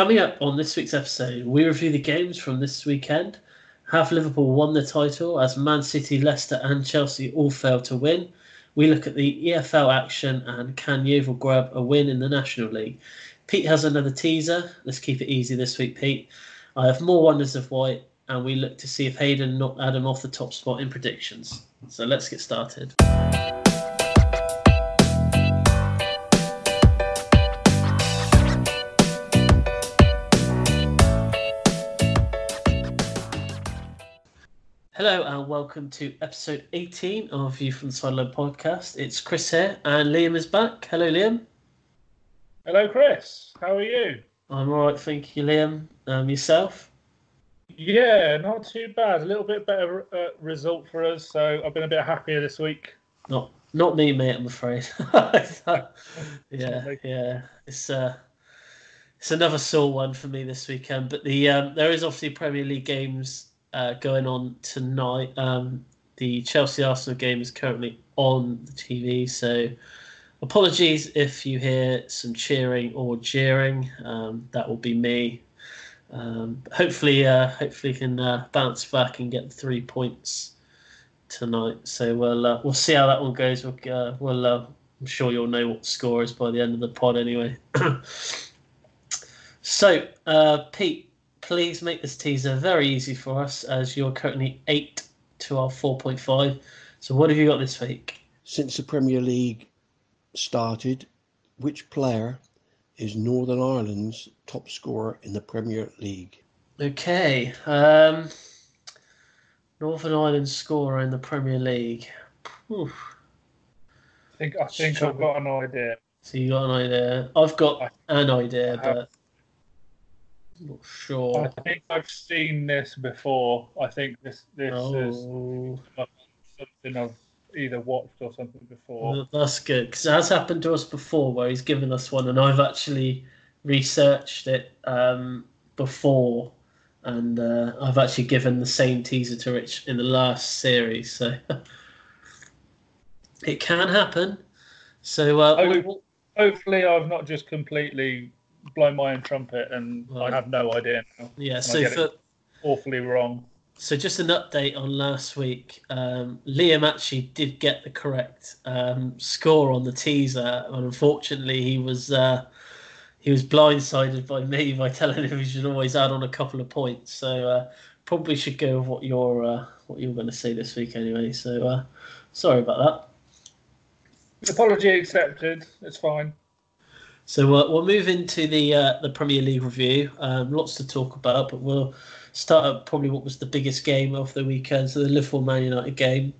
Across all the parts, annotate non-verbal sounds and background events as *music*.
coming up on this week's episode, we review the games from this weekend. Have Liverpool won the title as Man City, Leicester, and Chelsea all failed to win? We look at the EFL action and can Yeovil grab a win in the National League? Pete has another teaser. Let's keep it easy this week, Pete. I have more wonders of white, and we look to see if Hayden knocked Adam off the top spot in predictions. So let's get started. Hello and welcome to episode 18 of View from the Sideline podcast. It's Chris here and Liam is back. Hello, Liam. Hello, Chris. How are you? I'm all right, thank you, Liam. Um, yourself? Yeah, not too bad. A little bit better uh, result for us, so I've been a bit happier this week. Not, not me, mate. I'm afraid. *laughs* yeah, yeah. It's uh, it's another sore one for me this weekend. But the um, there is obviously Premier League games uh, going on tonight. Um, the Chelsea Arsenal game is currently on the TV, so apologies if you hear some cheering or jeering. Um, that will be me. Um, hopefully, uh, hopefully, can uh, bounce back and get three points tonight. So we'll uh, we'll see how that one goes. We'll, uh, we'll uh, I'm sure you'll know what score is by the end of the pod anyway. *clears throat* so, uh, Pete, please make this teaser very easy for us as you're currently 8 to our 4.5. So, what have you got this week? Since the Premier League started, which player is Northern Ireland's top scorer in the Premier League? Okay. Um, Northern Ireland scorer in the Premier League. Oof. I think I think I've got an idea. So you got an idea? I've got an idea, but not sure. I think I've seen this before. I think this this Oh. is something I've either watched or something before. That's good because it has happened to us before where he's given us one, and I've actually researched it um, before, and uh, I've actually given the same teaser to Rich in the last series, so *laughs* it can happen. So uh, we'll- we'll- Hopefully, I've not just completely blown my own trumpet and Right. I have no idea now. yeah. So for. Awfully wrong. So just an update on last week. Um, Liam actually did get the correct um, score on the teaser, and unfortunately, he was uh, he was blindsided by me by telling him he should always add on a couple of points. So uh, probably should go with what you're uh, what you're going to say this week anyway. So uh, sorry about that. Apology accepted. It's fine. So uh, we'll move into the uh, the Premier League review. Um, lots to talk about, but we'll start probably what was the biggest game of the weekend, so the Liverpool Man United game.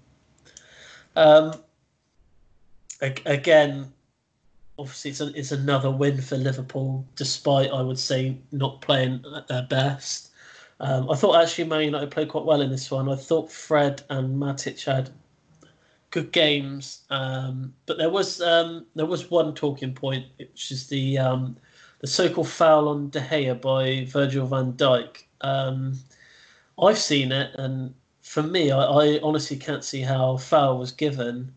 Um, again, obviously it's, a, it's another win for Liverpool, despite I would say not playing at their best. Um, I thought actually Man United played quite well in this one. I thought Fred and Matic had good games, um, but there was um, there was one talking point, which is the um, the so-called foul on De Gea by Virgil van Dijk. Um, I've seen it, and for me, I, I honestly can't see how foul was given.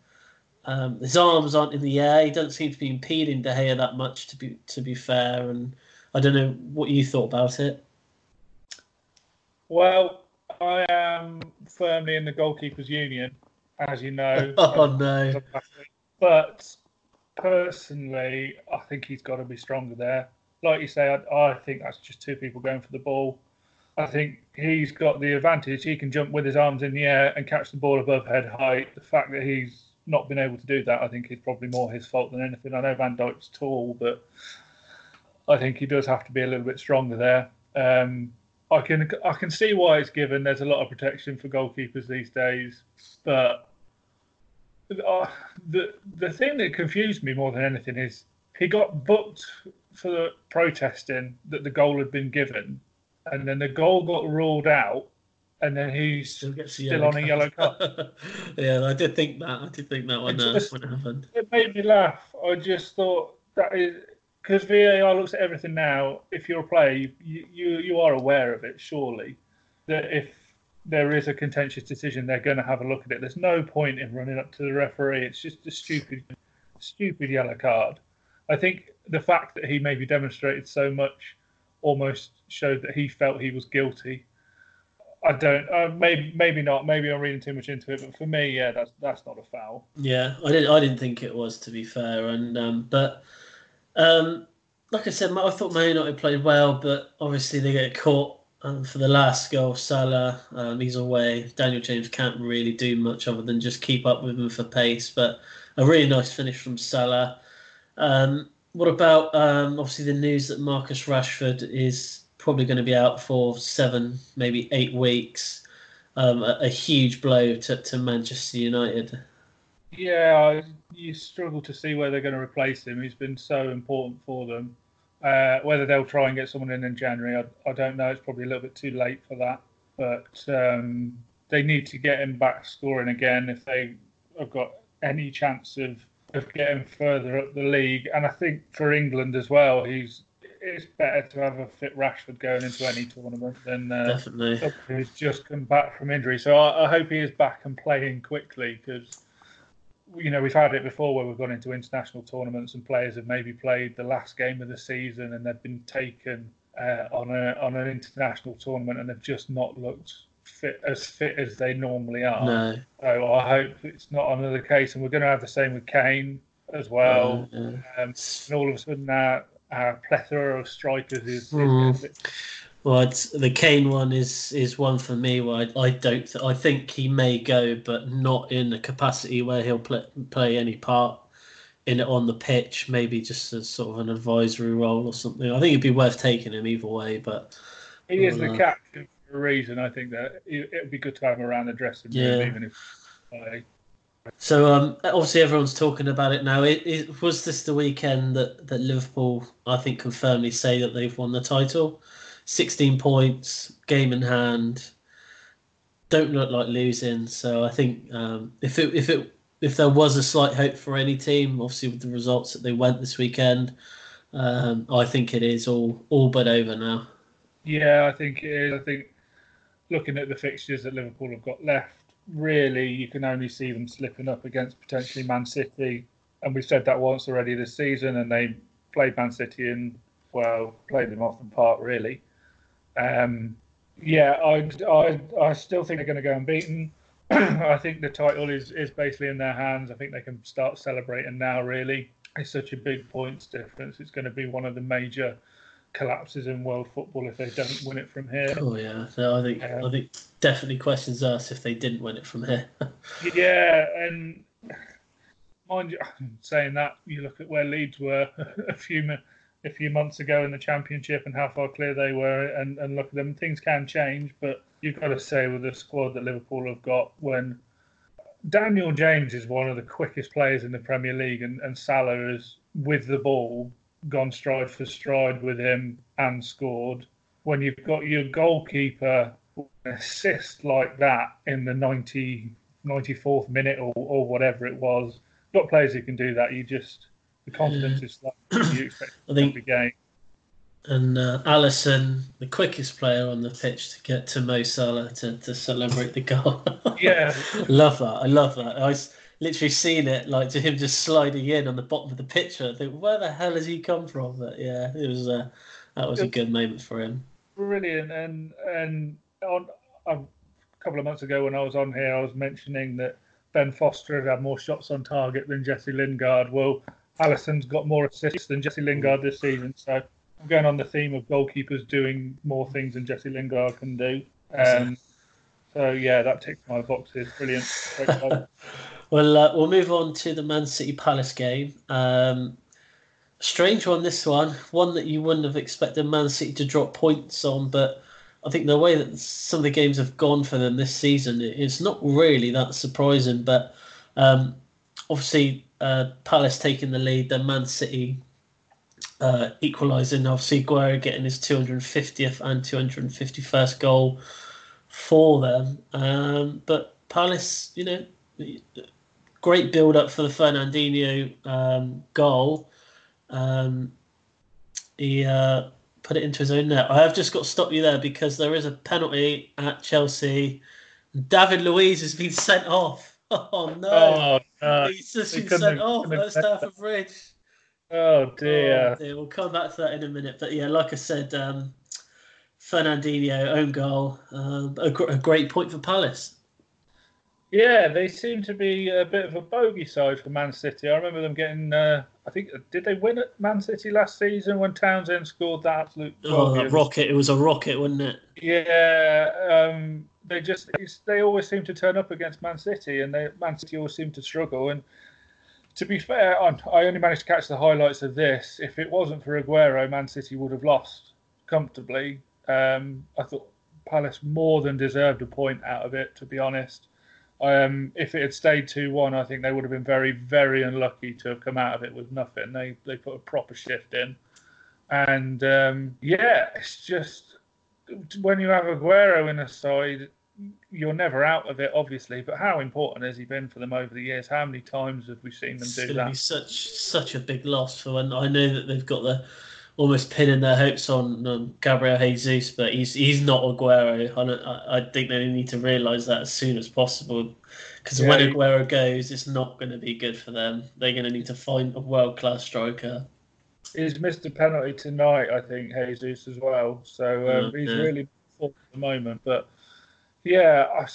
Um, his arms aren't in the air. He doesn't seem to be impeding De Gea that much. To be to be fair, and I don't know what you thought about it. Well, I am firmly in the goalkeepers union, as you *laughs* know. Oh no! But personally, I think he's got to be stronger there. Like you say, I, I think that's just two people going for the ball. I think he's got the advantage. He can jump with his arms in the air and catch the ball above head height. The fact that he's not been able to do that, I think, is probably more his fault than anything. I know Van Dijk's tall, but I think he does have to be a little bit stronger there. Um, I can I can see why it's given. There's a lot of protection for goalkeepers these days, but uh, the the thing that confused me more than anything is he got booked for protesting that the goal had been given, and then the goal got ruled out, and then he's Still still on a yellow card. *laughs* yeah, I did think that. I did think that when, It uh, when it happened. It made me laugh. I just thought that is because VAR looks at everything now. If you're a player, you, you you are aware of it, surely. That if there is a contentious decision, they're going to have a look at it. There's no point in running up to the referee. It's just a stupid, stupid yellow card. I think the fact that he maybe demonstrated so much almost showed that he felt he was guilty. I don't. Uh, maybe maybe not. Maybe I'm reading too much into it. But for me, yeah, that's that's not a foul. Yeah, I didn't. I didn't think it was to be fair. And um, but um, like I said, I thought Man United played well, but obviously they get caught um, for the last goal. Salah, um, he's away. Daniel James can't really do much other than just keep up with him for pace. But a really nice finish from Salah. Um, what about um, obviously the news that Marcus Rashford is probably going to be out for seven, maybe eight weeks? Um, a, a, huge blow to, to Manchester United. Yeah, you struggle to see where they're going to replace him. He's been so important for them. Uh, whether they'll try and get someone in in January, I, I, don't know. It's probably a little bit too late for that. But um, they need to get him back scoring again if they have got any chance of, of getting further up the league. And I think for England as well, he's it's better to have a fit Rashford going into any tournament than uh, definitely who's just come back from injury. So I, I hope he is back and playing quickly because you know, we've had it before where we've gone into international tournaments and players have maybe played the last game of the season and they've been taken uh, on a on an international tournament and they've just not looked fit as fit as they normally are. No. So I hope it's not another case, and we're going to have the same with Kane as well. Yeah, yeah. Um, and all of a sudden, our, our plethora of strikers is. Mm. is well, it's, the Kane one is is one for me where I, I don't th- I think he may go, but not in a capacity where he'll play play any part in it on the pitch. Maybe just as sort of an advisory role or something. I think it'd be worth taking him either way. But he is the uh, captain for a reason. I think that it would be good to have him around the dressing room, yeah. even if. Uh, so um, obviously everyone's talking about it now. It, it, was this the weekend that, that Liverpool, I think, can firmly say that they've won the title. 16 points, game in hand. Don't look like losing. So I think um, if it if it if there was a slight hope for any team, obviously with the results that they went this weekend, um, I think it is all all but over now. Yeah, I think it is. I think looking at the fixtures that Liverpool have got left, really you can only see them slipping up against potentially Man City. And we've said that once already this season, and they played Man City and well played them off the park really. Um, yeah, I, I, I still think they're going to go unbeaten. *clears throat* I think the title is, is basically in their hands. I think they can start celebrating now, really. It's such a big points difference. It's going to be one of the major collapses in world football if they don't win it from here. Oh yeah, no, I think um, I think definitely questions us if they didn't win it from here. *laughs* yeah, and mind you, *laughs* saying that you look at where Leeds were *laughs* a few a few months ago in the championship and how far clear they were, and, and look at them. Things can change, but you've got to say with the squad that Liverpool have got, when Daniel James is one of the quickest players in the Premier League, and, and Salah has, with the ball, gone stride for stride with him and scored. When you've got your goalkeeper assist like that in the 90, 94th minute or, or whatever it was, got players who can do that. You just the confidence is like *clears throat* you expect I think, every game. And uh, Alisson, the quickest player on the pitch to get to Mo Salah to, to celebrate the goal. *laughs* yeah, love that. I love that. I literally seen it like to him just sliding in on the bottom of the picture. I think, where the hell has he come from? But yeah, it was uh, that was a good moment for him. Brilliant. And and on a couple of months ago when I was on here, I was mentioning that Ben Foster had had more shots on target than Jesse Lingard. Well, Alisson's got more assists than Jesse Lingard this season. So I'm going on the theme of goalkeepers doing more things than Jesse Lingard can do. Um, so yeah, that ticks my boxes. Brilliant. *laughs* well, uh, we'll move on to the Man City Palace game. Um, strange one, this one. One that you wouldn't have expected Man City to drop points on, but I think the way that some of the games have gone for them this season, it's not really that surprising. But um, obviously, uh, Palace taking the lead, then Man City uh, equalising. Obviously, Aguero getting his 250th and 251st goal for them. Um, but Palace, you know, great build up for the Fernandinho um, goal. Um, he uh, put it into his own net. I have just got to stop you there because there is a penalty at Chelsea. David Luiz has been sent off. *laughs* Oh no! Oh, no. He's just been sent off at Stamford Bridge. Oh dear. oh dear. We'll come back to that in a minute. But yeah, like I said, um, Fernandinho own goal, um, a, gr- a great point for Palace. Yeah, they seem to be a bit of a bogey side for Man City. I remember them getting. Uh, I think did they win at Man City last season when Townsend scored that absolute? Oh, that rocket! It was a rocket, wasn't it? Yeah, um, they just they always seem to turn up against Man City, and they Man City always seem to struggle. And to be fair, I only managed to catch the highlights of this. If it wasn't for Aguero, Man City would have lost comfortably. Um, I thought Palace more than deserved a point out of it, to be honest. Um, if it had stayed 2 1, I think they would have been very, very unlucky to have come out of it with nothing. They, they put a proper shift in. And um, yeah, it's just when you have Aguero in a side, you're never out of it, obviously. But how important has he been for them over the years? How many times have we seen them it's do that? Be such such a big loss for when I know that they've got the almost pinning their hopes on um, Gabriel Jesus, but he's he's not Aguero. I, I think they need to realise that as soon as possible, because yeah, when Aguero goes, it's not going to be good for them. They're going to need to find a world class striker. He's missed a penalty tonight, I think, Jesus as well. So um, mm, he's really at the moment. But yeah, I,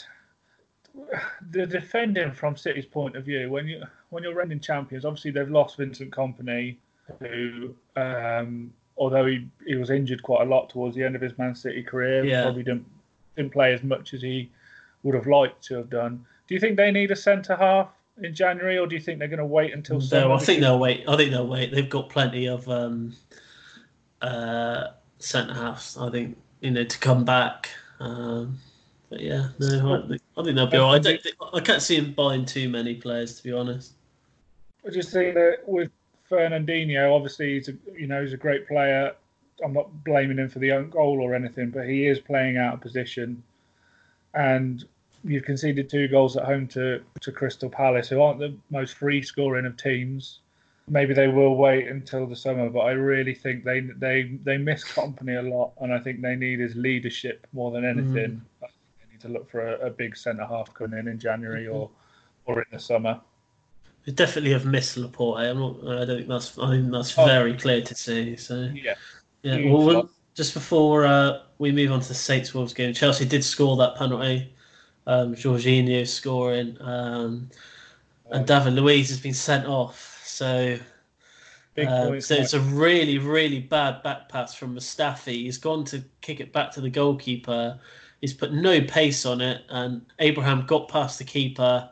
the defending from City's point of view, when you when you're running champions, obviously they've lost Vincent Kompany who, um, although he, he was injured quite a lot towards the end of his Man City career, yeah. probably didn't didn't play as much as he would have liked to have done. Do you think they need a centre half in January, or do you think they're going to wait until? No, I think they'll wait. I think they'll wait. They've got plenty of um, uh, centre halves. I think you know to come back. Um, but yeah, no, I think, I think they'll be all right. I, don't think, I can't see him buying too many players, to be honest. I just think that with Fernandinho, obviously, he's a, you know he's a great player. I'm not blaming him for the own goal or anything, but he is playing out of position. And you've conceded two goals at home to, to Crystal Palace, who aren't the most free scoring of teams. Maybe they will wait until the summer, but I really think they they they miss Kompany a lot, and I think they need his leadership more than anything. Mm. they need to look for a, a big centre half coming in in January mm-hmm. or or in the summer. They definitely have missed Laporte. I'm not. I don't think that's. I think that's oh. very clear to see. So yeah, yeah. Well, we'll just before uh, we move on to the Saints Wolves game, Chelsea did score that penalty. Um, Jorginho scoring, um, and David Luiz has been sent off. So. Uh, so it's a really, really bad back pass from Mustafi. He's gone to kick it back to the goalkeeper. He's put no pace on it, and Abraham got past the keeper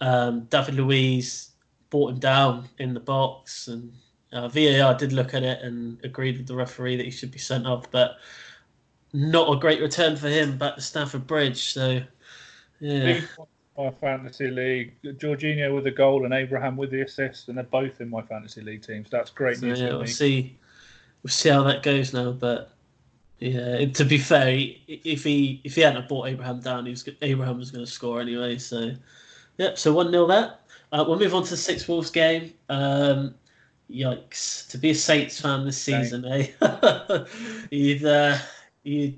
um, David Luiz brought him down in the box, and uh, VAR did look at it and agreed with the referee that he should be sent off, but not a great return for him back to Stamford Bridge. So, yeah. My fantasy league, Jorginho with a goal and Abraham with the assist, and they're both in my fantasy league teams. That's great so, news. Yeah, we'll see. We'll see how that goes now, but yeah. To be fair, if he if he hadn't brought Abraham down, he was Abraham was going to score anyway. So Yep, so 1 0 that. Uh, we'll move on to the Saints Wolves game. Um, yikes. To be a Saints fan this season, eh? *laughs* you've, uh, you,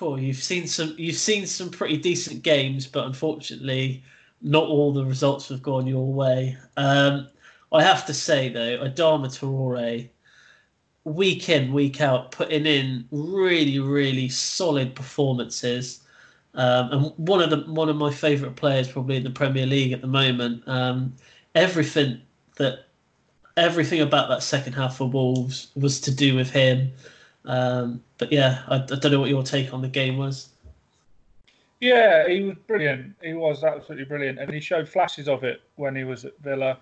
oh, you've seen some you've seen some pretty decent games, but unfortunately, not all the results have gone your way. Um, I have to say though, Adama Traore, week in week out, putting in really really solid performances. Um, and one of the one of my favourite players probably in the Premier League at the moment. Um, everything that everything about that second half for Wolves was to do with him. Um, but yeah, I, I, don't know what your take on the game was. Yeah, he was brilliant. He was absolutely brilliant, and he showed flashes of it when he was at Villa.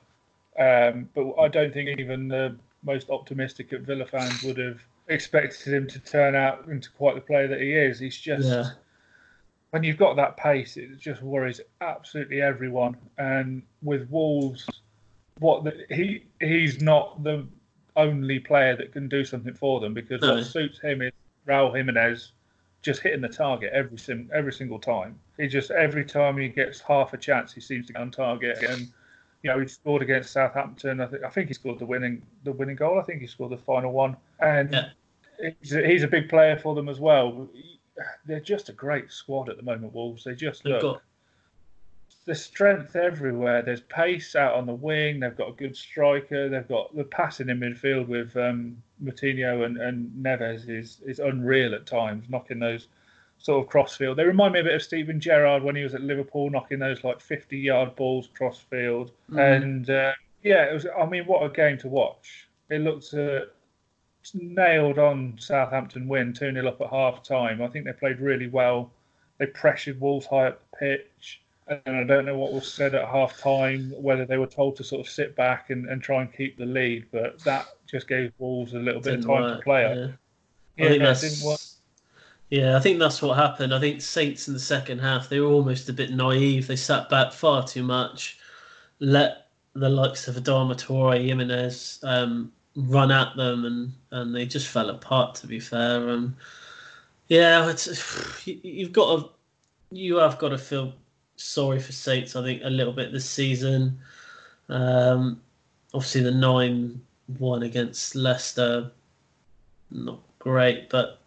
Um, but I don't think even the most optimistic at Villa fans would have expected him to turn out into quite the player that he is. He's just yeah when you've got that pace, it just worries absolutely everyone. And with Wolves, what the, he he's not the only player that can do something for them because no. what suits him is Raul Jimenez just hitting the target every sim, every single time. He just every time he gets half a chance, he seems to get on target. And you know, he scored against Southampton. I think I think he scored the winning the winning goal. I think he scored the final one. And yeah. he's, a, he's a big player for them as well they're just a great squad at the moment. Wolves. They just They've look. Got... There's strength everywhere. There's pace out on the wing. They've got a good striker. They've got the passing in midfield with um, Moutinho and, and Neves is is unreal at times, knocking those sort of crossfield. They remind me a bit of Steven Gerrard when he was at Liverpool, knocking those like 50 yard balls crossfield. Mm. And uh, yeah, it was. I mean, what a game to watch! It looked uh, nailed on Southampton win 2 0 up at half time. I think they played really well. They pressured Wolves high up the pitch. And I don't know what was said at half time, whether they were told to sort of sit back and, and try and keep the lead, but that just gave Wolves a little bit of time work, to play yeah. Yeah, I think work. Yeah, I think that's what happened. I think Saints in the second half, they were almost a bit naive. They sat back far too much, let the likes of Adama Traore, Jimenez um, run at them, and, and they just fell apart, to be fair. And yeah, it's, *sighs* you've got to, you have got to feel sorry for Saints, I think, a little bit this season. Um, obviously, the 9 1 against Leicester, not great, but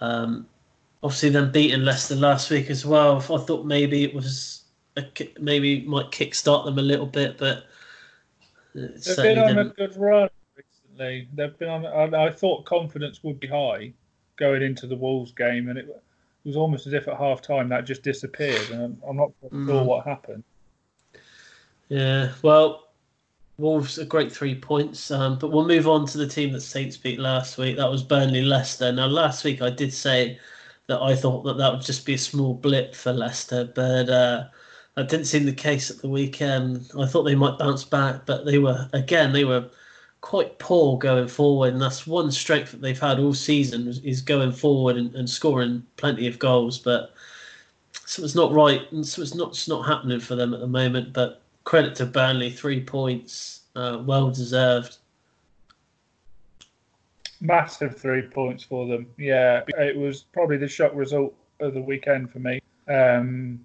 um, obviously, then beating Leicester last week as well. I thought maybe it was a, maybe might kickstart them a little bit, but they've been on didn't. a good run recently. They've been on. I, I, thought confidence would be high going into the Wolves game, and it, it was almost as if at half time that just disappeared, and I'm, I'm not sure mm. what happened. Yeah, well, Wolves a great three points, um, but we'll move on to the team that Saints beat last week. That was Burnley Leicester. Now, last week I did say that I thought that that would just be a small blip for Leicester, but uh, that didn't seem the case at the weekend. I thought they might bounce back, but they were again they were quite poor going forward, and that's one strength that they've had all season is going forward and, and scoring plenty of goals. But so it's not right, and so it's not it's not happening for them at the moment. But credit to Burnley, three points, uh, well deserved. Massive three points for them. Yeah, it was probably the shock result of the weekend for me. Um,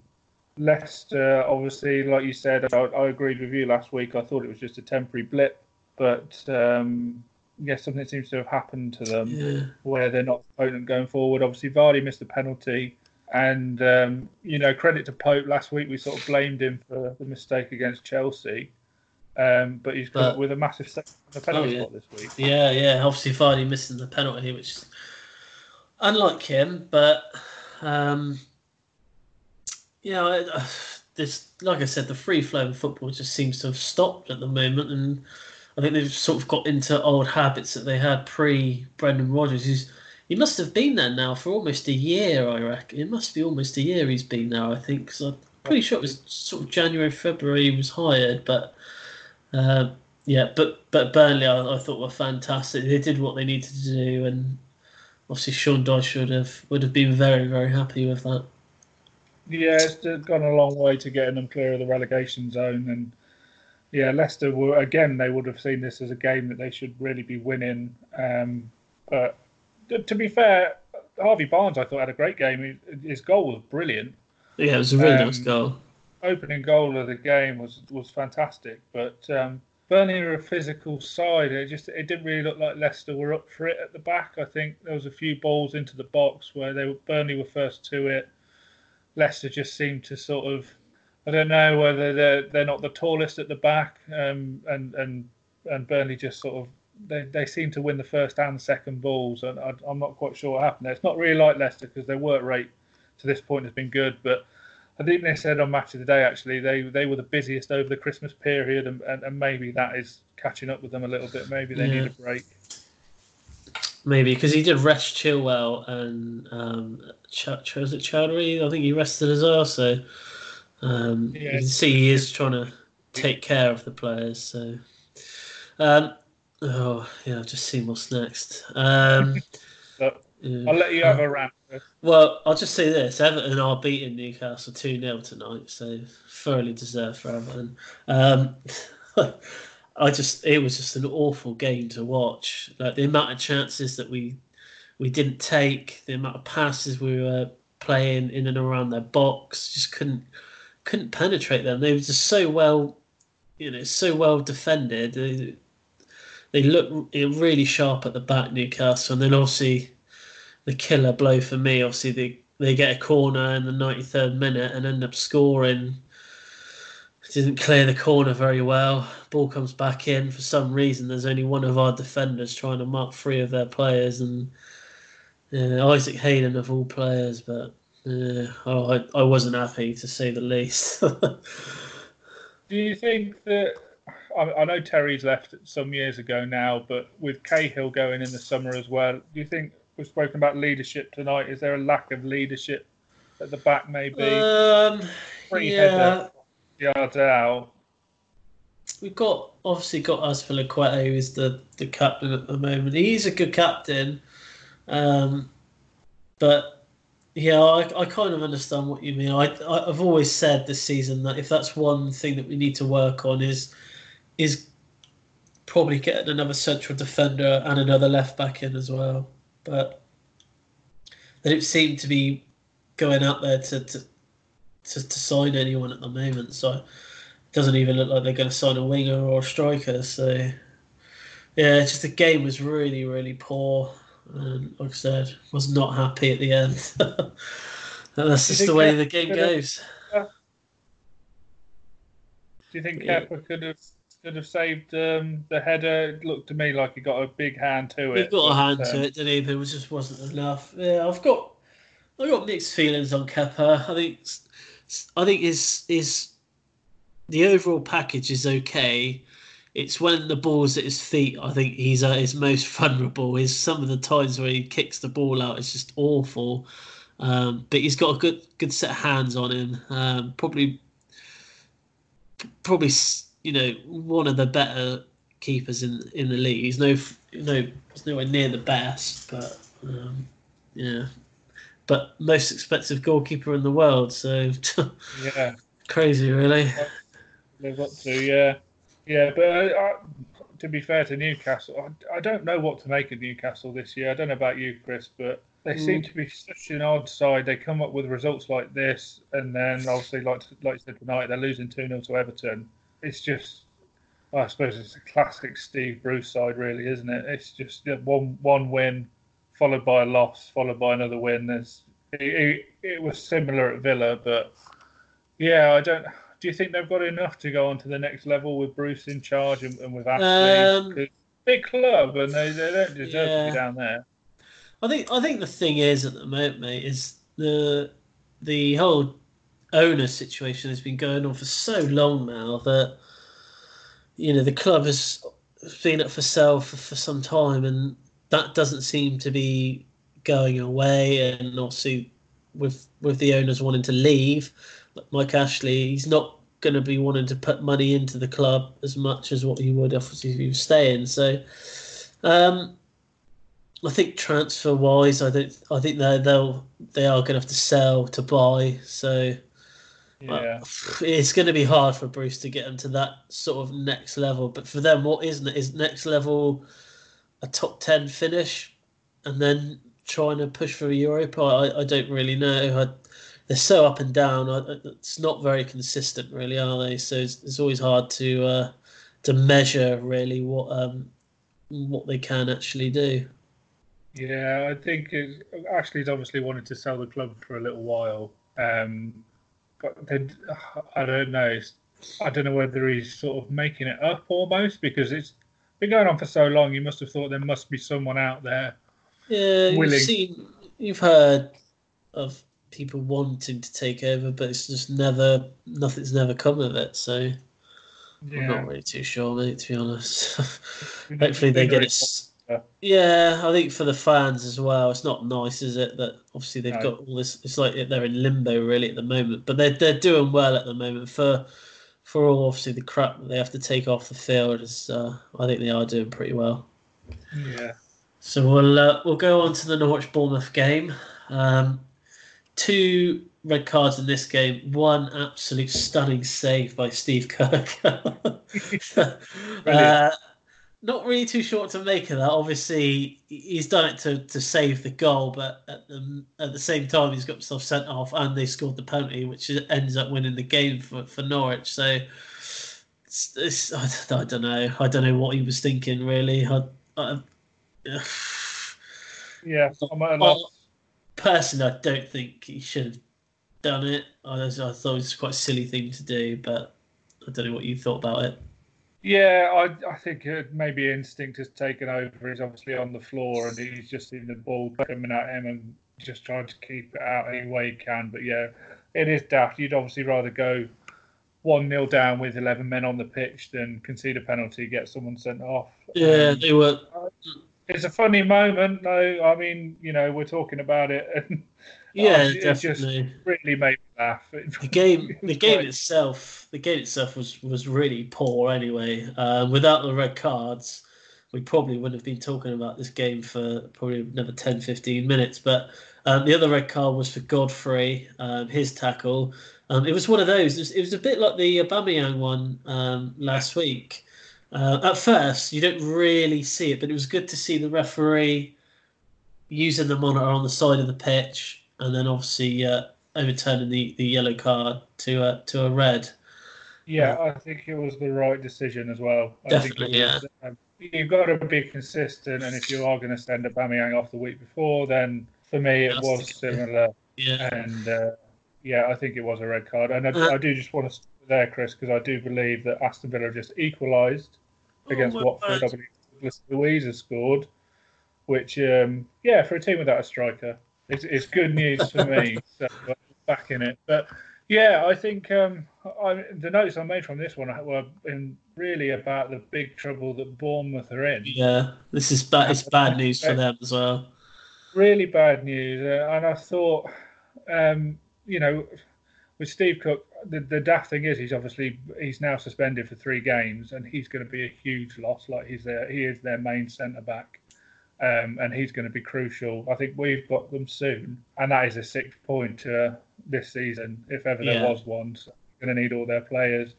Leicester, obviously, like you said, I, I, agreed with you last week. I thought it was just a temporary blip, but um, yeah, something seems to have happened to them yeah. where they're not potent going forward. Obviously, Vardy missed a penalty. And um, you know, credit to Pope. Last week we sort of blamed him for the mistake against Chelsea, um, but he's come but, up with a massive step on the penalty oh, yeah. spot this week. Yeah, yeah. Obviously, Vardy missing the penalty, which unlike him, but um, yeah, *sighs* this like I said, the free flowing football just seems to have stopped at the moment, and I think they've sort of got into old habits that they had pre Brendan Rodgers, who's he must have been there now for almost a year, I reckon. It must be almost a year he's been there, I think, because I'm pretty sure it was sort of January, February he was hired. But uh, yeah, but but Burnley, I, I, thought were fantastic. They did what they needed to do, and obviously Sean Dyche would have would have been very very happy with that. Yeah, it's gone a long way to getting them clear of the relegation zone, and yeah, Leicester were again. They would have seen this as a game that they should really be winning, um, but to be fair, Harvey Barnes, I thought had a great game. His goal was brilliant. Yeah, it was a really um, nice goal. Opening goal of the game was was fantastic, but um, Burnley are a physical side. It just it didn't really look like Leicester were up for it at the back. I think there was a few balls into the box where they were, Burnley were first to it. Leicester just seemed to sort of I don't know whether they're they're not the tallest at the back, um, and and and Burnley just sort of they, they seem to win the first and second balls, and I, am not quite sure what happened there. It's not really like Leicester because their work rate to this point has been good, but I think they said on Match of the Day actually they they were the busiest over the Christmas period, and, and, and maybe that is catching up with them a little bit. Maybe they yeah. need a break. Maybe because he did rest Chilwell and um, Ch- was it Choudhury? I think he rested as well. So um, yeah. you can see he is trying to take care of the players. So. Um, Oh yeah, I've just seen what's next. Um, *laughs* so, I'll let you have a rant. Well, I'll just say this: Everton are beating Newcastle two 0 tonight, so thoroughly deserved for Everton. Um, *laughs* I just it was just an awful game to watch. Like the amount of chances that we we didn't take, the amount of passes we were playing in and around their box, just couldn't couldn't penetrate them. They were just so well, you know, so well defended they they look really sharp at the back, Newcastle, and then obviously the killer blow for me. Obviously, they they get a corner in the 93rd minute and end up scoring. didn't clear the corner very well. Ball comes back in. For some reason, there's only one of our defenders trying to mark three of their players, and uh, Isaac Hayden of all players. But oh, I, I wasn't happy to say the least. *laughs* Do you think that? I, I know Terry's left some years ago now, but with Cahill going in the summer as well, do you think we've spoken about leadership tonight? Is there a lack of leadership at the back? Maybe um, yeah, yards out. we've got obviously got Azpilicueta, who is the the captain at the moment. He's a good captain, um, but yeah, I, I kind of understand what you mean. I, I've always said this season that if that's one thing that we need to work on is is probably getting another central defender and another left back in as well. But they don't seem to be going out there to to, to, to sign anyone at the moment. So it doesn't even look like they're going to sign a winger or a striker. So yeah, it's just the game was really really poor. And like I said, was not happy at the end. *laughs* that's just the way the game could have- goes. Do you think Yeah. Could have could have saved um, the header? It looked to me like he got a big hand to it. He got a hand um, to it, didn't he? But it was- just wasn't enough. Yeah, I've got I've got mixed feelings on Kepa. I think I think his his the overall package is okay. It's when the ball's at his feet. I think he's at his most *laughs* vulnerable. Is some of the times where he kicks the ball out. It's just awful. Um, but he's got a good good set of hands on him. Um, probably probably you know one of the better keepers in in the league. He's no no he's nowhere near the best, but um, yeah. But most expensive goalkeeper in the world, so *laughs* Yeah, crazy, really. live up to yeah, yeah. But uh, uh, to be fair to Newcastle, I, I don't know what to make of Newcastle this year. I don't know about you, Chris, but they seem to be such an odd side. They come up with results like this, and then obviously, like like you said tonight, they're losing two 0 to Everton. It's just. I suppose it's a classic Steve Bruce side, really, isn't it? It's just one one win, followed by a loss, followed by another win. There's it, it, it was similar at Villa, but yeah, I don't. Do you think they've got enough to go on to the next level with Bruce in charge and, and with Ashley? Um, big club, and they, they don't deserve to be down there. I think I think the thing is at the moment, mate, is the the whole owner situation has been going on for so long now that you know the club has been up for sale for, for some time, and that doesn't seem to be going away. And obviously, with with the owners wanting to leave, Mike Ashley, he's not going to be wanting to put money into the club as much as what he would obviously if he was staying. So. Um, I think transfer wise, I don't. I think they they'll they are going to have to sell to buy. So Yeah, it's going to be hard for Bruce to get them to that sort of next level. But for them, what isn't it? Is next level a top ten finish, and then trying to push for Europa? I, I don't really know. I, they're so up and down. It's not very consistent, really, are they? So it's, it's always hard to uh, to measure really what um what they can actually do. yeah. I think it's, Ashley's obviously wanted to sell the club for a little while, um, but then *sighs* I don't know. It's, I don't know whether he's sort of making it up almost because it's been going on for so long. You must have thought there must be someone out there. Yeah, willing. you've seen, you've heard of people wanting to take over, but it's just never, nothing's never come of it. So I'm not really too sure, mate. To be honest, *laughs* *laughs* hopefully they get it. Yeah. Yeah, I think for the fans as well, it's not nice, is it? That obviously they've No. got all this. It's like they're in limbo really at the moment, but they're they're doing well at the moment for for all obviously the crap that they have to take off the field. Is uh, I think they are doing pretty well. Yeah, So we'll uh, we'll go on to the Norwich Bournemouth game. Um, two red cards in this game. One absolute stunning save by Steve *laughs* Cook. uh, not really too short to make of that. Obviously, he's done it to, to save the goal, but at the at the same time, he's got himself sent off, and they scored the penalty, which ends up winning the game for, for Norwich. So. It's, it's, I, I don't know. I don't know what he was thinking. Really, I, I, *sighs* yeah. I'm at a loss. Personally, I don't think he should have done it. I, I thought it was quite a silly thing to do, but I don't know what you thought about it. Yeah, I, I think maybe instinct has taken over. He's obviously on the floor and he's just seen the ball coming at him and just trying to keep it out any way he can. But yeah, it is daft. You'd obviously rather go 1 0 down with 11 men on the pitch than concede a penalty, get someone sent off. Yeah, um, they were. It's a funny moment, though. I mean, you know, we're talking about it. And, *laughs* yeah, oh, it definitely. just really made me laugh. The game, *laughs* the game like, itself, the game itself was was really poor. Anyway, uh, without the red cards, we probably wouldn't have been talking about this game for probably another 10, 15 minutes. But um, the other red card was for Godfrey, um, his tackle. Um, it was one of those. It was, it was, a bit like the Aubameyang one um, last week. Uh, at first, you don't really see it, but it was good to see the referee using the monitor on the side of the pitch, and then obviously uh, overturning the, the yellow card to a to a red. Yeah, uh, I think it was the right decision as well. I definitely, was, yeah. Um, you've got to be consistent, and if you are going to send a Aubameyang off the week before, then for me it was similar. Yeah, and uh, yeah, I think it was a red card, and I, uh, I do just want to there, Chris, because I do believe that Aston Villa just equalised oh, against Watford. I believe Luiz has scored, which um, yeah, for a team without a striker, it's, it's good news for me. *laughs* So uh, back in it, but yeah, I think um, I, the notes I made from this one were in really about the big trouble that Bournemouth are in. Yeah, this is bad. It's bad news for them as well. Really bad news, uh, and I thought. Um, you know, with Steve Cook, the, the daft thing is he's obviously he's now suspended for three games, and he's going to be a huge loss. Like he's there, he is their main centre back, um, and he's going to be crucial. I think we've got them soon, and that is a sixth point uh, this season, if ever there yeah. was one. So going to need all their players.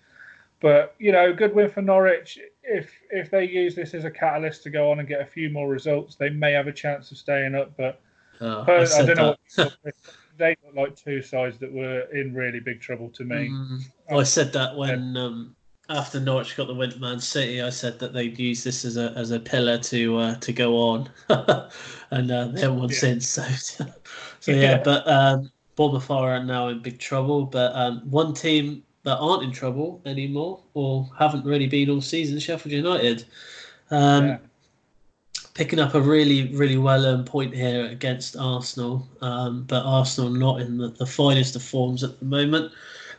But you know, good win for Norwich. If if they use this as a catalyst to go on and get a few more results, they may have a chance of staying up. But oh, I, I, don't know. They look like two sides that were in really big trouble to me. Mm. Well, I said that when um, after Norwich got the win at Man City, I said that they'd use this as a as a pillar to uh, to go on, *laughs* and uh, they haven't won yeah. since. *laughs* So, so yeah, yeah. but um, Bournemouth are now in big trouble. But um, one team that aren't in trouble anymore, or haven't really been all season, Sheffield United. Um, yeah picking up a really, really well earned point here against Arsenal. Um, but Arsenal not in the, the finest of forms at the moment.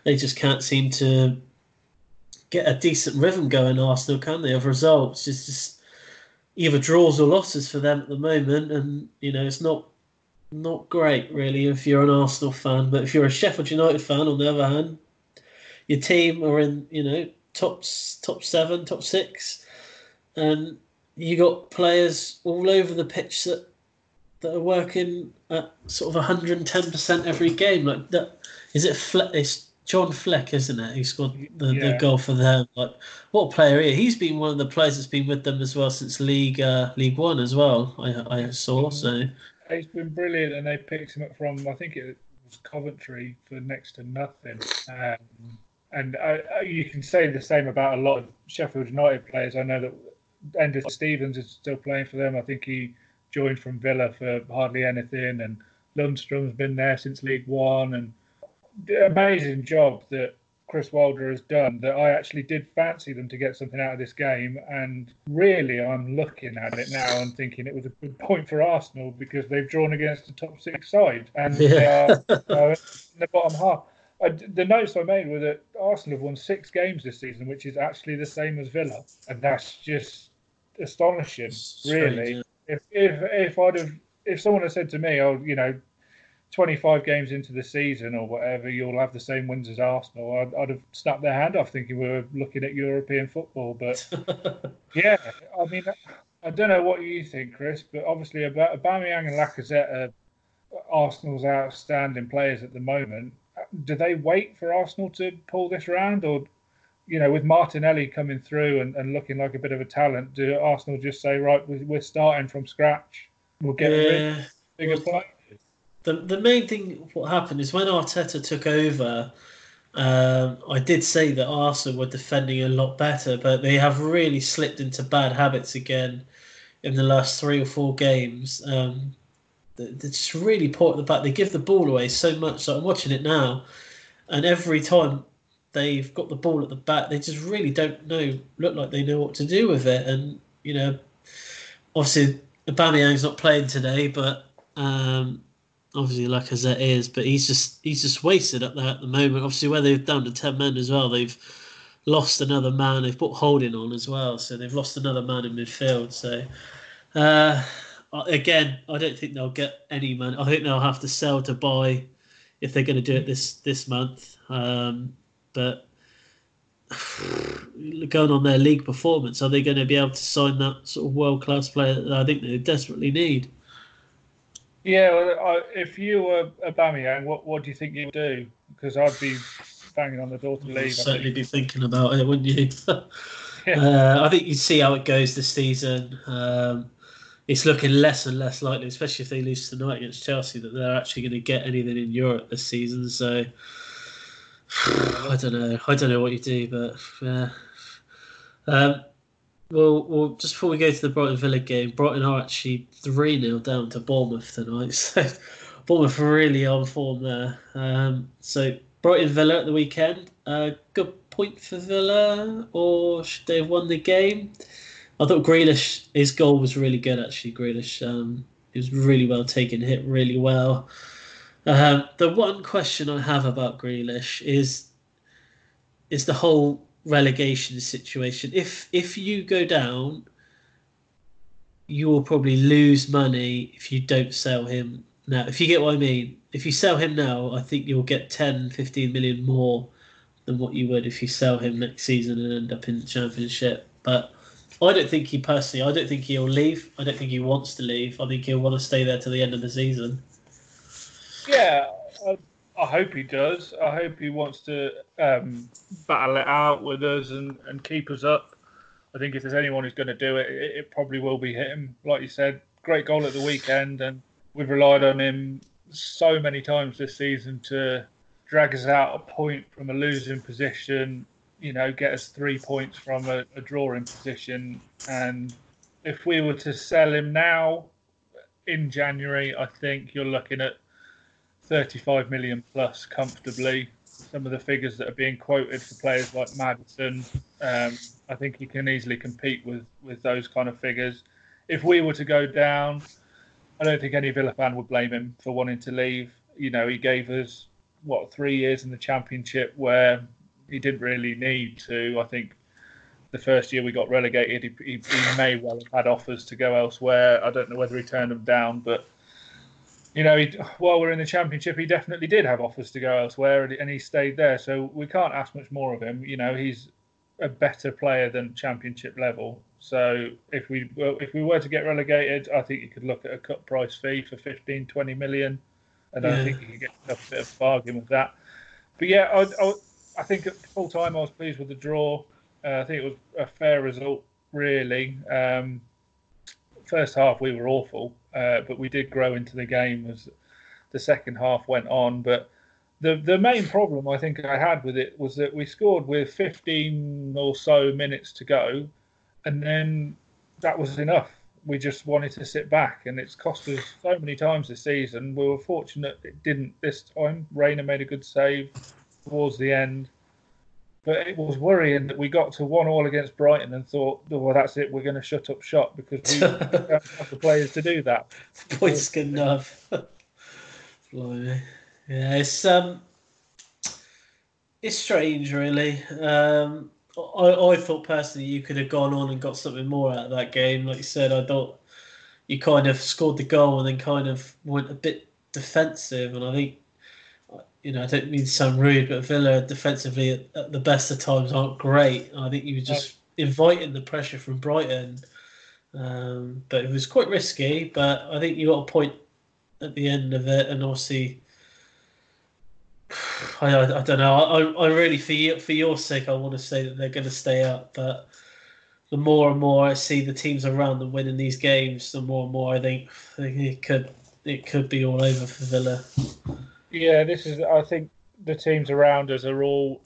They just can't seem to get a decent rhythm going. Arsenal can they? Of results, it's just either draws or losses for them at the moment, and you know it's not not great really if you're an Arsenal fan. But if you're a Sheffield United fan, on the other hand, your team are in you know top top seven, top six, and you got players all over the pitch that that are working at sort of 110% every game. Like that, is it? Fle- it's John Fleck, isn't it? Who scored the, yeah. the goal for them? Like what player he? He's been one of the players that's been with them as well since League uh, League One as well. I I saw so. He's been brilliant, and they picked him up from I think it was Coventry for next to nothing. Um, and uh, you can say the same about a lot of Sheffield United players. I know that Enda Stevens is still playing for them. I think he joined from Villa for hardly anything, and Lundstrom's been there since League One. And the amazing job that Chris Wilder has done. That I actually did fancy them to get something out of this game, and really, I'm looking at it now and thinking it was a good point for Arsenal because they've drawn against the top six side, and yeah. they are uh, in the bottom half. I, the notes I made were that Arsenal have won six games this season, which is actually the same as Villa, and that's just astonishing, really. If if if I'd have if someone had said to me, "Oh, you know, 25 games into the season or whatever, you'll have the same wins as Arsenal," I'd, I'd have snapped their hand off, thinking we were looking at European football. But *laughs* yeah, I mean, I don't know what you think, Chris, but obviously, about Aubameyang and Lacazette are Arsenal's outstanding players at the moment. Do they wait for Arsenal to pull this around, or you know, with Martinelli coming through and, and looking like a bit of a talent, do Arsenal just say, right, we're starting from scratch? We'll get yeah. bigger players. The, the main thing what happened is when Arteta took over, um, I did say that Arsenal were defending a lot better, but they have really slipped into bad habits again in the last three or four games. Um, they're just really poor at the back. They give the ball away so much. So I'm watching it now, and every time they've got the ball at the back. They just really don't know, look like they know what to do with it. And you know, obviously, Aubameyang's not playing today, but um, obviously Lacazette is, but he's just he's just wasted up there at the moment. Obviously, where they've down to ten men as well, they've lost another man. They've put Holding on as well, so they've lost another man in midfield. So uh, again, I don't think they'll get any money. I think they'll have to sell to buy if they're going to do it this this month. Um, but *sighs* going on their league performance, are they going to be able to sign that sort of world class player that I think they desperately need? Yeah, well, if you were Aubameyang, what what do you think you'd do? Because I'd be banging on the door to leave. You'd certainly be thinking about it, wouldn't you? *laughs* yeah. uh, I think you'd see how it goes this season. Um, it's looking less and less likely, especially if they lose tonight against Chelsea, that they're actually going to get anything in Europe this season. So I don't know. I don't know what you do, but yeah. Um, well, well, just before we go to the Brighton Villa game, Brighton are actually 3 0 down to Bournemouth tonight. *laughs* So Bournemouth really on form there. Um, so Brighton Villa at the weekend. Uh, good point for Villa, or should they have won the game? I thought Grealish, his goal was really good actually. Grealish, um, he was really well taken, hit really well. Um, the one question I have about Grealish is is the whole relegation situation. If if you go down, you will probably lose money if you don't sell him now. If you get what I mean, if you sell him now, I think you'll get 10, 15 million more than what you would if you sell him next season and end up in the championship. But I don't think he personally. I don't think he'll leave. I don't think he wants to leave. I think he'll want to stay there to the end of the season. Yeah, I, I hope he does. I hope he wants to um, battle it out with us and, and keep us up. I think if there's anyone who's going to do it, it, it probably will be him. Like you said, great goal at the weekend, and we've relied on him so many times this season to drag us out a point from a losing position you know, get us three points from a, a drawing position. And if we were to sell him now in January, I think you're looking at 35 million plus comfortably. Some of the figures that are being quoted for players like Maddison, um, I think he can easily compete with, with those kind of figures. If we were to go down, I don't think any Villa fan would blame him for wanting to leave. You know, he gave us what three years in the Championship where he didn't really need to. I think the first year we got relegated, he, he, he, may well have had offers to go elsewhere. I don't know whether he turned them down, but you know, he, while we're in the championship, he definitely did have offers to go elsewhere, and, he stayed there. So we can't ask much more of him. You know, he's a better player than championship level. So if we if we were to get relegated, I think you could look at a cut price fee for 15, 20 million, and yeah. I think you could get a bit of bargain with that. But yeah, I, I, I think at full time I was pleased with the draw. Uh, I think it was a fair result, really. Um, first half we were awful, uh, but we did grow into the game as the second half went on. But the the main problem I think I had with it was that we scored with 15 or so minutes to go, and then that was enough. We just wanted to sit back, and it's cost us so many times this season. We were fortunate it didn't this time. Reina made a good save towards the end. But it was worrying that we got to one all against Brighton and thought, oh, well, that's it. We're going to shut up shop because we *laughs* don't have the players to do that. Points good enough. *laughs* yeah, it's um, it's strange, really. Um, I, I thought personally you could have gone on and got something more out of that game. Like you said, I thought you kind of scored the goal and then kind of went a bit defensive, and I think you know, I don't mean to sound rude, but Villa defensively at, at the best of times aren't great. I think you were just inviting the pressure from Brighton. Um, but it was quite risky, but I think you got a point at the end of it, and obviously, *sighs* I, I, I don't know. I, I really, for you, for your sake, I want to say that they're going to stay up. But the more and more I see the teams around them winning these games, the more and more I think, I think it could it could be all over for Villa. Yeah, this is. I think the teams around us are all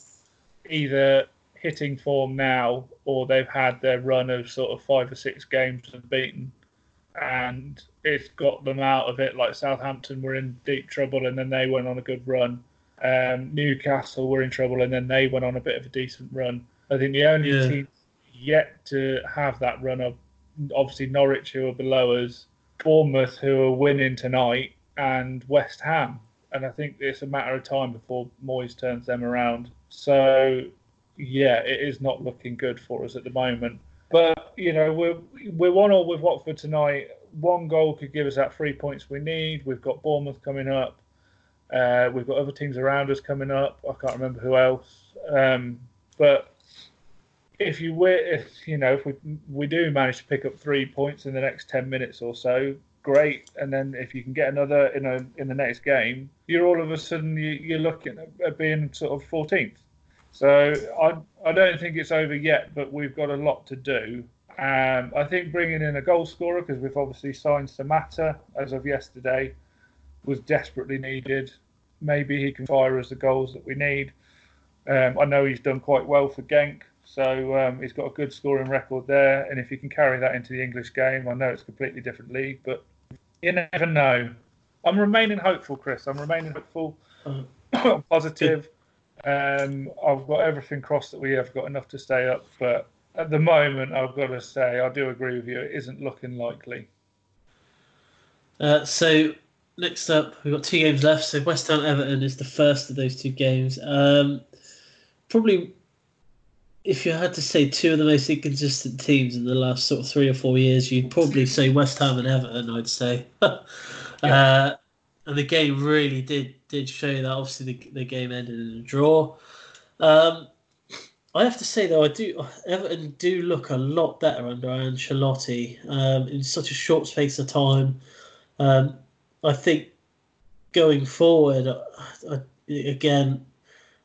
either hitting form now or they've had their run of sort of five or six games unbeaten, and it's got them out of it. Like Southampton were in deep trouble, and then they went on a good run, Um, Newcastle were in trouble, and then they went on a bit of a decent run. I think the only Yeah. team yet to have that run of obviously Norwich, who are below us, Bournemouth, who are winning tonight, and West Ham. And I think it's a matter of time before Moyes turns them around. So, yeah, it is not looking good for us at the moment. But you know, we're we're one all with Watford tonight. One goal could give us that three points we need. We've got Bournemouth coming up. Uh, we've got other teams around us coming up. I can't remember who else. Um, but if you wi- if, you know if we we do manage to pick up three points in the next ten minutes or so, great. And then if you can get another in a in the next game, you're all of a sudden you, you're looking at, at being sort of 14th. So I I don't think it's over yet, but we've got a lot to do. Um, I think bringing in a goal scorer because we've obviously signed Samatta as of yesterday was desperately needed. Maybe he can fire us the goals that we need. Um, I know he's done quite well for Genk, so um, he's got a good scoring record there. And if he can carry that into the English game, I know it's a completely different league, but you never know. I'm remaining hopeful, Chris. I'm remaining hopeful, Uh, positive. Um, I've got everything crossed that we have got enough to stay up, but at the moment, I've got to say, I do agree with you. It isn't looking likely. Uh, so next up, we've got two games left. So West Ham Everton is the first of those two games. Um, probably, if you had to say two of the most inconsistent teams in the last sort of three or four years, you'd probably say West Ham and Everton. I'd say. *laughs* uh, and the game really did did show that. Obviously, the, the game ended in a draw. Um, I have to say though, I do Everton do look a lot better under Ancelotti um, in such a short space of time. Um, I think going forward, I, I, again,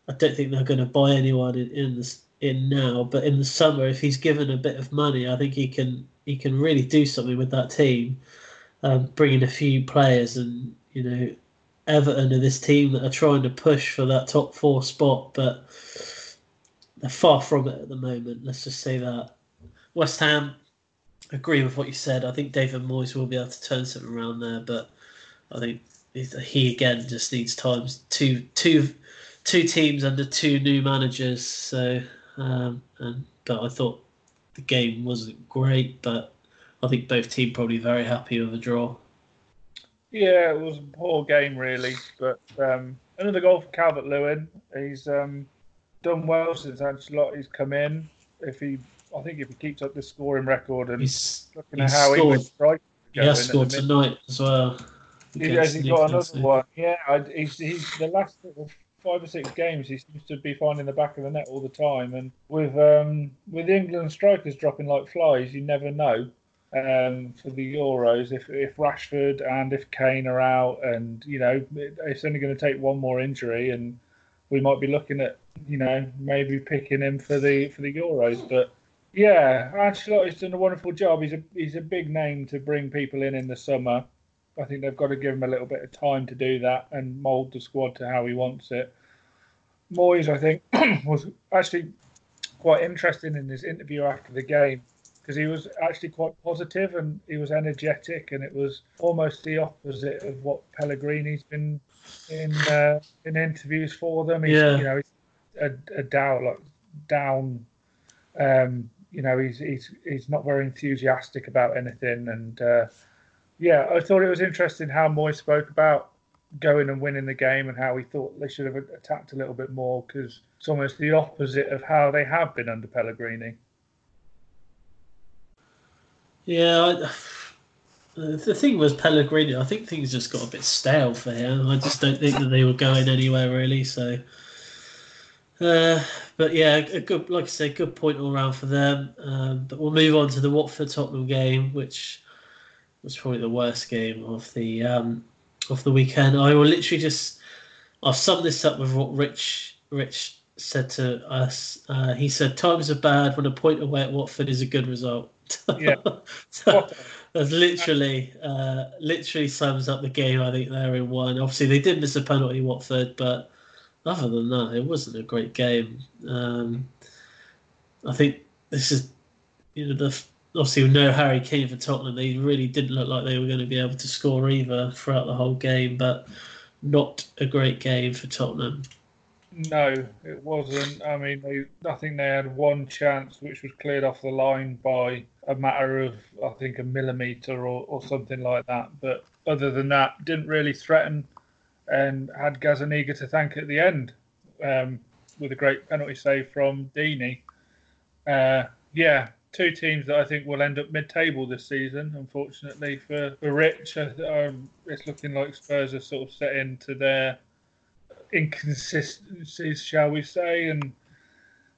I don't think they're going to buy anyone in, in this in now. But in the summer, if he's given a bit of money, I think he can he can really do something with that team. Um, bring in a few players, and you know, Everton are this team that are trying to push for that top four spot, but they're far from it at the moment. Let's just say that. West Ham, agree with what you said. I think David Moyes will be able to turn something around there, but I think he again just needs times two two two teams under two new managers. So, um, and but I thought the game wasn't great, but I think both teams probably very happy with a draw. Yeah, it was a poor game really, but um, another goal for Calvert Lewin. He's um, done well since Ancelotti's come in. If he, I think, if he keeps up this scoring record and He's looking he at how scored. he strike, he has scored tonight as well. He, has he got another one? Yeah, I, he's, he's the last five or six games. He seems to be finding the back of the net all the time. And with um, with England strikers dropping like flies, you never know. Um, for the Euros, if if Rashford and if Kane are out, and you know it's only going to take one more injury, and we might be looking at you know maybe picking him for the for the Euros. But yeah, Ancelotti's done a wonderful job. He's a he's a big name to bring people in in the summer. I think they've got to give him a little bit of time to do that and mould the squad to how he wants it. Moyes, I think, *clears throat* was actually quite interesting in his interview after the game because he was actually quite positive and he was energetic, and it was almost the opposite of what Pellegrini's been in uh, in interviews for them. He's, Yeah. you know, he's a, a down, like down. Um, you know, he's he's he's not very enthusiastic about anything, and uh, yeah, I thought it was interesting how Moy spoke about going and winning the game and how he thought they should have attacked a little bit more because it's almost the opposite of how they have been under Pellegrini. Yeah, I, the thing was Pellegrini. I think things just got a bit stale for him. I just don't think that they were going anywhere really. So, uh, but yeah, a good, like I said, good point all round for them. Um, but we'll move on to the Watford Tottenham game, which was probably the worst game of the um, of the weekend. I will literally just I'll sum this up with what Rich Rich said to us. Uh, he said, "Times are bad when a point away at Watford is a good result." *laughs* Yeah. so, that's literally uh, literally sums up the game. I think they're in one. Obviously, they did miss a penalty, Watford, but other than that, it wasn't a great game. Um, I think this is, you know, the obviously with no Harry Kane for Tottenham, they really didn't look like they were going to be able to score either throughout the whole game. But not a great game for Tottenham. No, it wasn't. I mean, they, I think they had one chance which was cleared off the line by a matter of, I think, a millimetre or, or something like that. But other than that, didn't really threaten and had Gazzaniga to thank at the end um, with a great penalty save from Deeney. Uh, yeah, two teams that I think will end up mid-table this season. Unfortunately for, for Rich, um, it's looking like Spurs are sort of set into their inconsistencies, shall we say, and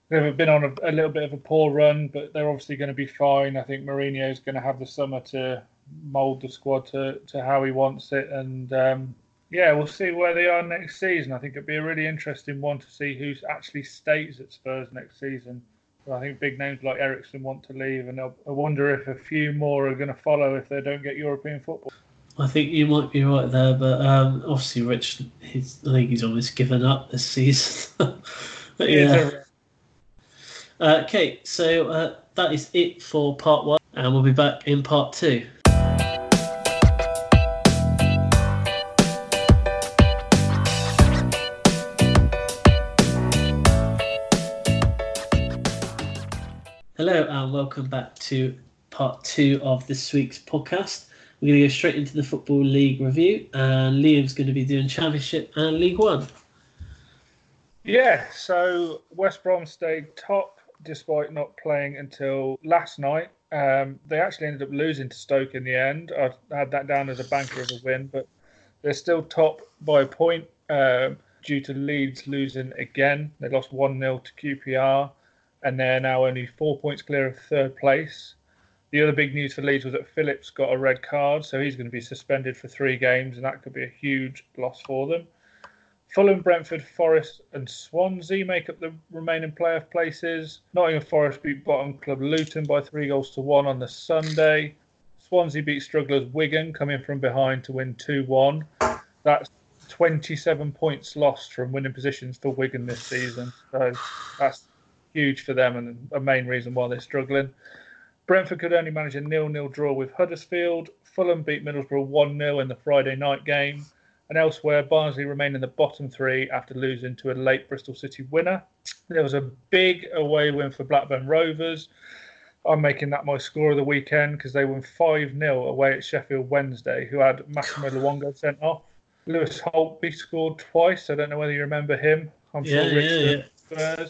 they've been on a, a, little bit of a poor run, but they're obviously going to be fine. I think Mourinho is going to have the summer to mould the squad to, to how he wants it, and um, yeah, we'll see where they are next season. I think it'd be a really interesting one to see who actually stays at Spurs next season. I think big names like Eriksen want to leave, and I wonder if a few more are going to follow if they don't get European football. I think you might be right there, but um, obviously, Rich, he's, I think he's almost given up this season. *laughs* but yeah. Uh, okay, so uh, that is it for part one, and we'll be back in part two. Hello, and welcome back to part two of this week's podcast. We're going to go straight into the Football League review, and Liam's going to be doing Championship and League One. Yeah, so West Brom stayed top despite not playing until last night. Um, they actually ended up losing to Stoke in the end. I had that down as a banker of a win, but they're still top by a point um, due to Leeds losing again. They lost 1 0 to QPR, and they're now only four points clear of third place. The other big news for Leeds was that Phillips got a red card, so he's going to be suspended for three games, and that could be a huge loss for them. Fulham, Brentford, Forest, and Swansea make up the remaining playoff places. Nottingham Forest beat bottom club Luton by three goals to one on the Sunday. Swansea beat strugglers Wigan, coming from behind to win 2 1. That's 27 points lost from winning positions for Wigan this season. So that's huge for them and a main reason why they're struggling. Brentford could only manage a nil-nil draw with Huddersfield. Fulham beat Middlesbrough 1-0 in the Friday night game. And elsewhere, Barnsley remained in the bottom three after losing to a late Bristol City winner. There was a big away win for Blackburn Rovers. I'm making that my score of the weekend because they won 5 0 away at Sheffield Wednesday, who had Massimo *sighs* Luongo sent off. Lewis Holtby scored twice. I don't know whether you remember him. I'm yeah, sure Richard yeah, yeah.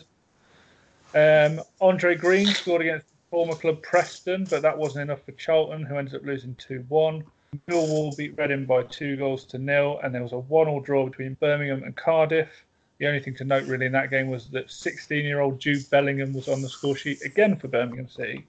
Um, Andre Green scored against former club Preston, but that wasn't enough for Charlton, who ended up losing 2 1. Millwall beat Reading by two goals to nil, and there was a one-all draw between Birmingham and Cardiff. The only thing to note really in that game was that 16-year-old Jude Bellingham was on the score sheet again for Birmingham City.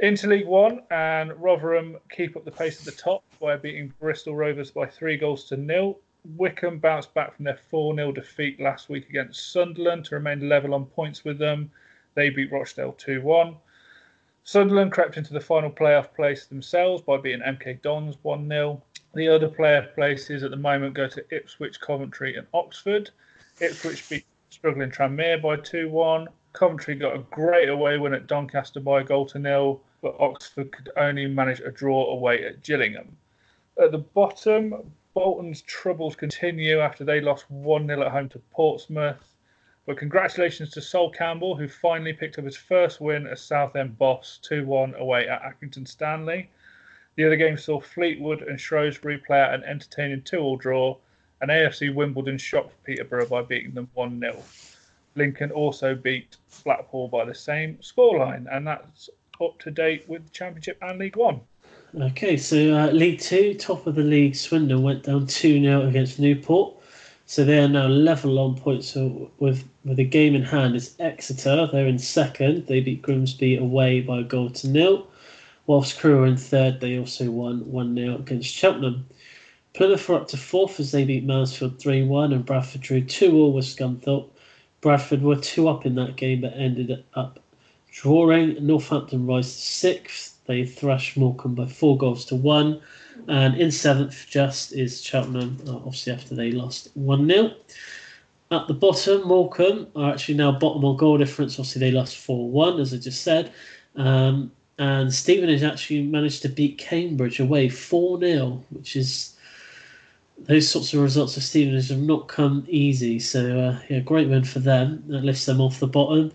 Into League One, and Rotherham keep up the pace at the top by beating Bristol Rovers by three goals to nil. Wycombe bounced back from their 4 0 defeat last week against Sunderland to remain level on points with them. They beat Rochdale 2 1. Sunderland crept into the final playoff place themselves by beating MK Dons 1 0. The other playoff places at the moment go to Ipswich, Coventry, and Oxford. Ipswich beat struggling Tranmere by 2 1. Coventry got a great away win at Doncaster by a goal to nil, but Oxford could only manage a draw away at Gillingham. At the bottom, Bolton's troubles continue after they lost 1 0 at home to Portsmouth. But congratulations to Sol Campbell, who finally picked up his first win as Southend boss 2 1 away at Accrington Stanley. The other game saw Fleetwood and Shrewsbury play out an entertaining 2 all draw, and AFC Wimbledon shocked Peterborough by beating them 1 0. Lincoln also beat Blackpool by the same scoreline, and that's up to date with the Championship and League One. Okay, so uh, League Two, top of the league, Swindon went down 2 0 against Newport. So they are now level on points so with with a game in hand. It's Exeter. They're in second. They beat Grimsby away by a goal to nil. Whilst Crewe are in third, they also won 1 0 against Cheltenham. Plymouth are up to fourth as they beat Mansfield 3 1 and Bradford drew 2 all with Scunthorpe. Bradford were 2 up in that game but ended up drawing. Northampton rise to sixth. They thrash Morecambe by 4 goals to 1. And in seventh, just is Cheltenham, uh, obviously after they lost 1 0. At the bottom, Morecambe are actually now bottom on goal difference. Obviously, they lost 4 1, as I just said. Um, and Stevenage actually managed to beat Cambridge away 4 0, which is those sorts of results for Stevenage have not come easy. So uh, yeah, great win for them. That lifts them off the bottom.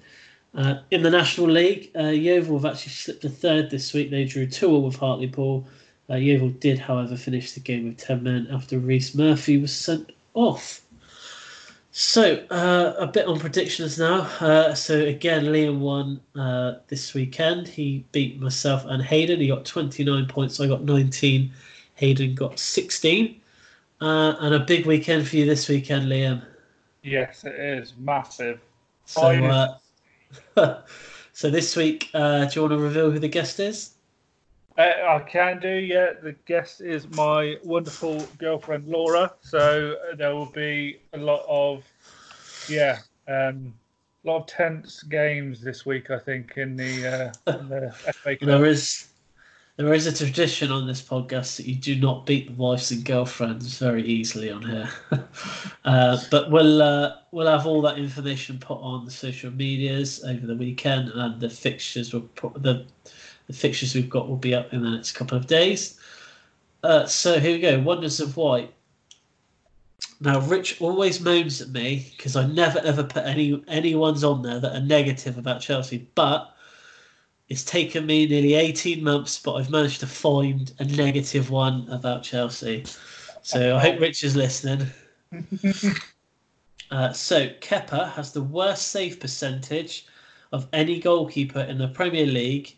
Uh, in the National League, uh, Yeovil have actually slipped a third this week. They drew 2 0 with Hartlepool. Uh, Yeovil did, however, finish the game with 10 men after Rhys Murphy was sent off. So, uh, a bit on predictions now. Uh, so, again, Liam won uh, this weekend. He beat myself and Hayden. He got 29 points. I got 19. Hayden got 16. Uh, and a big weekend for you this weekend, Liam. Yes, it is. Massive. So, uh, *laughs* so this week, uh, do you want to reveal who the guest is? Uh, I can do, yeah. The guest is my wonderful girlfriend Laura. So uh, there will be a lot of, yeah, um, a lot of tense games this week. I think in the, uh, in the *laughs* FA Cup. There is there is a tradition on this podcast that you do not beat the wives and girlfriends very easily on here. *laughs* uh, but we'll uh, we'll have all that information put on the social medias over the weekend, and the fixtures will put the the fixtures we've got will be up in the next couple of days. Uh, so here we go. Wonders of White. Now, Rich always moans at me because I never ever put any anyone's on there that are negative about Chelsea. But it's taken me nearly eighteen months, but I've managed to find a negative one about Chelsea. So I hope Rich is listening. *laughs* uh, so Kepa has the worst save percentage of any goalkeeper in the Premier League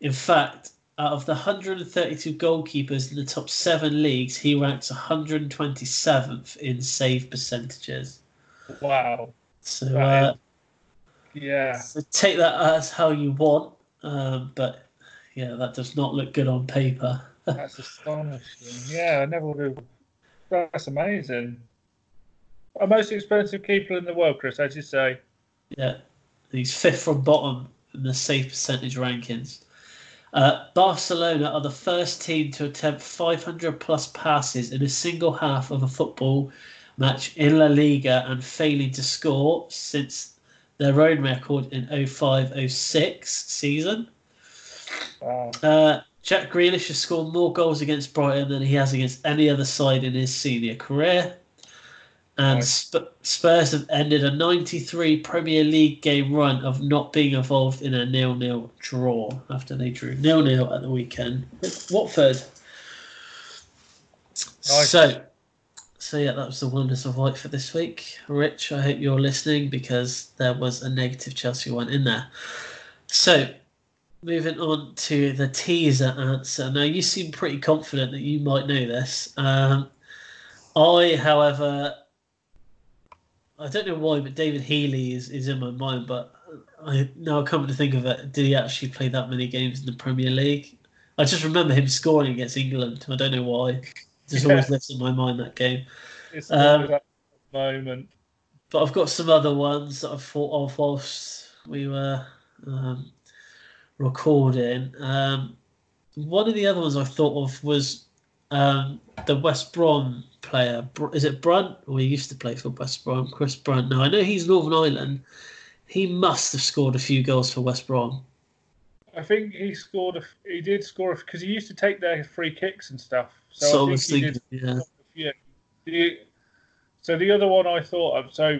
in fact, out of the 132 goalkeepers in the top seven leagues, he ranks 127th in save percentages. Wow. So, uh, yeah. So take that as how you want, um, but yeah, that does not look good on paper. *laughs* That's astonishing. Yeah, I never would have. That's amazing. Our most expensive keeper in the world, Chris, as you say. Yeah, he's fifth from bottom in the save percentage rankings. Uh, Barcelona are the first team to attempt 500 plus passes in a single half of a football match in La Liga and failing to score since their own record in 05 06 season. Wow. Uh, Jack Grealish has scored more goals against Brighton than he has against any other side in his senior career. And Sp- Spurs have ended a 93 Premier League game run of not being involved in a nil-nil draw after they drew nil-nil at the weekend with Watford. Nice. So, so yeah, that was the wonders of white for this week. Rich, I hope you're listening because there was a negative Chelsea one in there. So, moving on to the teaser answer. Now, you seem pretty confident that you might know this. Um, I, however, I don't know why, but David Healy is, is in my mind. But I now come to think of it, did he actually play that many games in the Premier League? I just remember him scoring against England. I don't know why. Just Yeah. always lives in my mind that game. *laughs* It's Um, that moment. But I've got some other ones that I've thought of whilst we were um, recording. Um, one of the other ones I thought of was um, the West Brom player. Is it Brunt? Or he used to play for West Brom, Chris Brunt. Now, I know he's Northern Ireland. He must have scored a few goals for West Brom. I think he scored. A, he did score because he used to take their free kicks and stuff. So, So, I I think thinking, did. yeah. Yeah. The, so the other one I thought of. So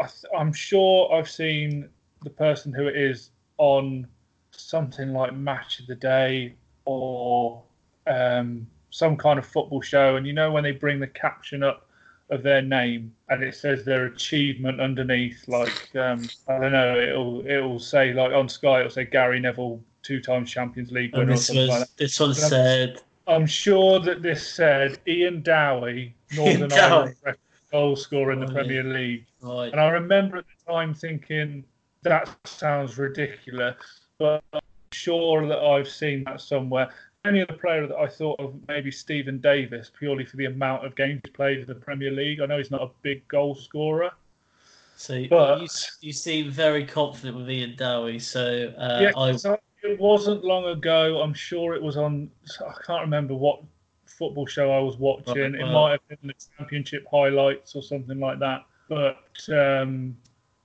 I, I, I'm sure I've seen the person who it is on something like Match of the Day or um, some kind of football show, and you know when they bring the caption up of their name and it says their achievement underneath, like um, I don't know, it'll it'll say like on Sky, it'll say Gary Neville, two times Champions League And winner or this something was like that. this one I'm- said I'm sure that this said Ian Dowie, Northern Dowie. Ireland goal scorer in the Oh, yeah. Premier League. right. And I remember at the time thinking, that sounds ridiculous, but I'm sure that I've seen that somewhere. Any other player that I thought of maybe Steven Davis, purely for the amount of games he played in the Premier League. I know he's not a big goal scorer. So But- you, you seem very confident with Ian Dowie. So uh, yeah, I it wasn't long ago. I'm sure it was on. I can't remember what football show I was watching. Right, it might have been the Championship highlights or something like that. But um,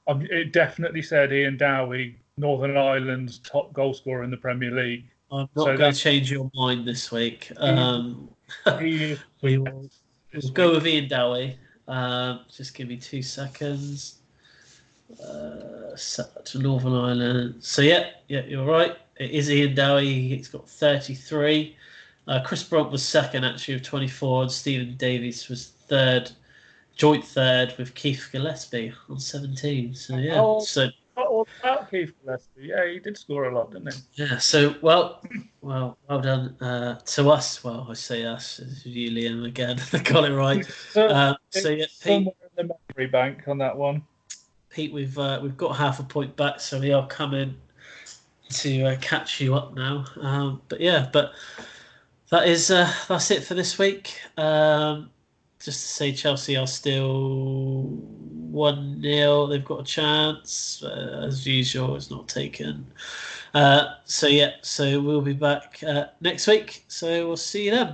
it definitely said Ian Dowie, Northern Ireland's top goal scorer in the Premier League. I'm So not going that's- to change your mind this week. Um, *laughs* we will We'll go with Ian Dowie. Um, just give me two seconds. Uh, to Northern Ireland. So yeah, yeah, you're right. It is Ian Dowie. He's got 33. Uh, Chris Brunt was second actually with 24, and Steven Davies was third, joint third with Keith Gillespie on 17. So yeah, Oh. so all about Keith Gillespie. Yeah, he did score a lot, didn't he? yeah, so well, well, well done uh, to us. Well, I say us, it's you, Liam, again. *laughs* Got it right. So, Uh, so yeah, Pete, somewhere in the memory bank on that one. Pete, we've uh, we've got half a point back, so we are coming to uh, catch you up now. Um, but yeah, but that is uh, that's it for this week. Um, just to say, Chelsea are still one 0 They've got a chance, uh, as usual. It's not taken. Uh, so yeah, so we'll be back uh, next week. So we'll see you then.